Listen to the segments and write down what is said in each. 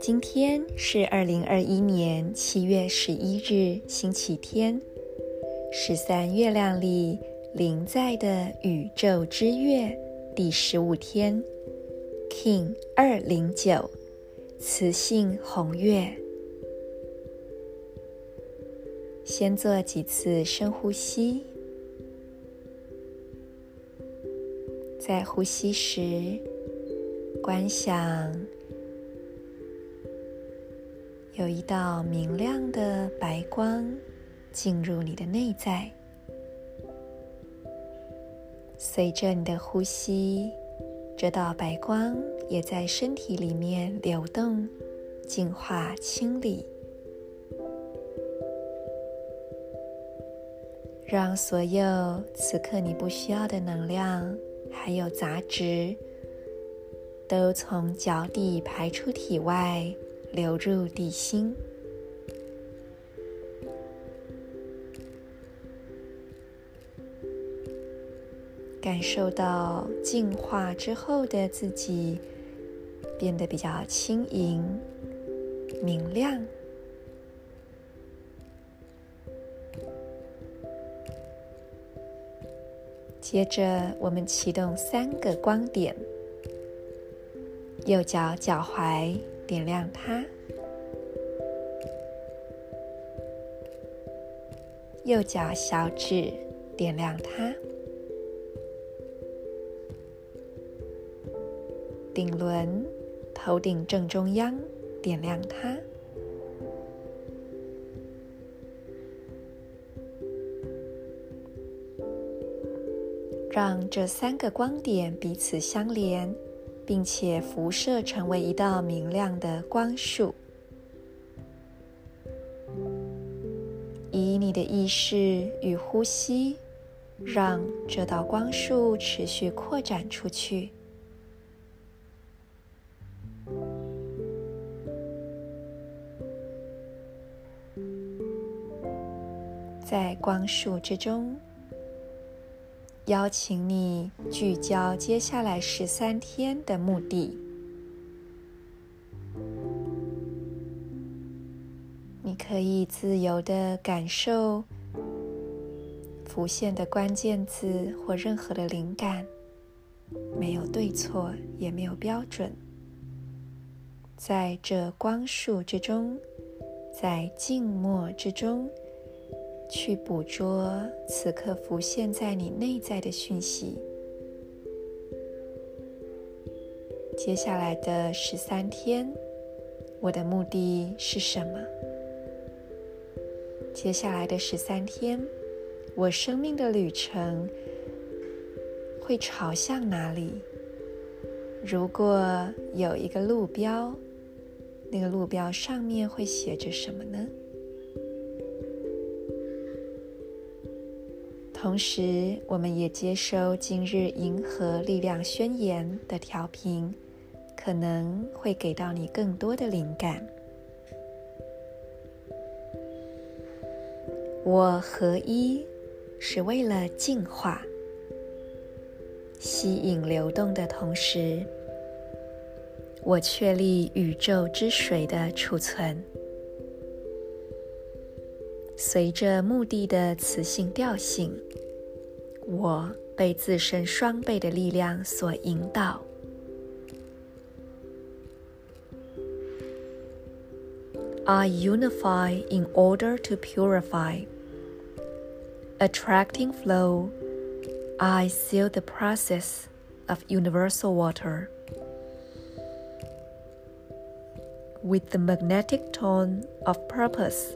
今天是二零二一年七月十一日，星期天，十三月亮里临在的宇宙之月第十五天，King 二零九，雌性红月。先做几次深呼吸，在呼吸时观想。有一道明亮的白光进入你的内在，随着你的呼吸，这道白光也在身体里面流动、净化、清理，让所有此刻你不需要的能量还有杂质，都从脚底排出体外。流入地心，感受到净化之后的自己变得比较轻盈、明亮。接着，我们启动三个光点：右脚脚踝。点亮它，右脚小指点亮它，顶轮头顶正中央点亮它，让这三个光点彼此相连。并且辐射成为一道明亮的光束，以你的意识与呼吸，让这道光束持续扩展出去。在光束之中。邀请你聚焦接下来十三天的目的。你可以自由的感受浮现的关键字或任何的灵感，没有对错，也没有标准。在这光束之中，在静默之中。去捕捉此刻浮现在你内在的讯息。接下来的十三天，我的目的是什么？接下来的十三天，我生命的旅程会朝向哪里？如果有一个路标，那个路标上面会写着什么呢？同时，我们也接收今日银河力量宣言的调频，可能会给到你更多的灵感。我合一是为了净化，吸引流动的同时，我确立宇宙之水的储存。随着目的的磁性调性，我被自身双倍的力量所引导。I unify in order to purify. Attracting flow, I seal the process of universal water. With the magnetic tone of purpose.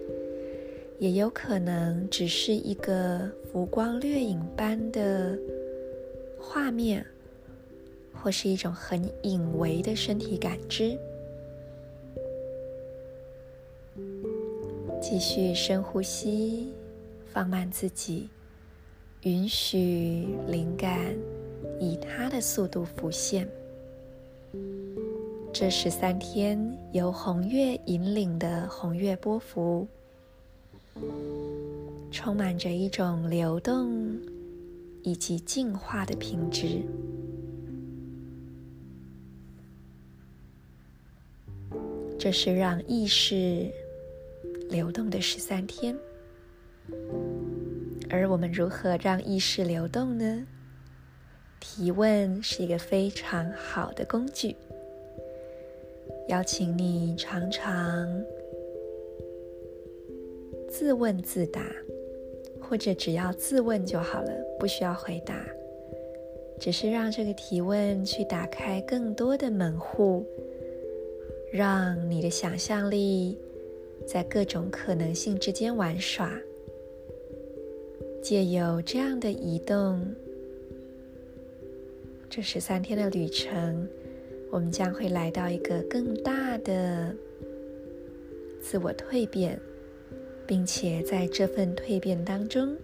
也有可能只是一个浮光掠影般的画面，或是一种很隐微的身体感知。继续深呼吸，放慢自己，允许灵感以它的速度浮现。这十三天由红月引领的红月波幅，充满着一种流动以及进化的品质。这是让意识流动的十三天，而我们如何让意识流动呢？提问是一个非常好的工具。邀请你常常自问自答，或者只要自问就好了，不需要回答，只是让这个提问去打开更多的门户，让你的想象力在各种可能性之间玩耍，借由这样的移动，这十三天的旅程。我们将会来到一个更大的自我蜕变，并且在这份蜕变当中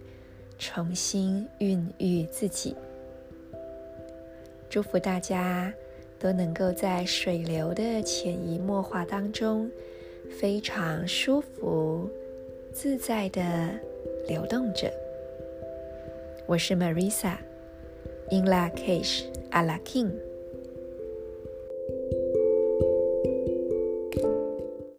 重新孕育自己。祝福大家都能够在水流的潜移默化当中，非常舒服、自在地流动着。我是 Marisa，In Lak'ech Ala K'in。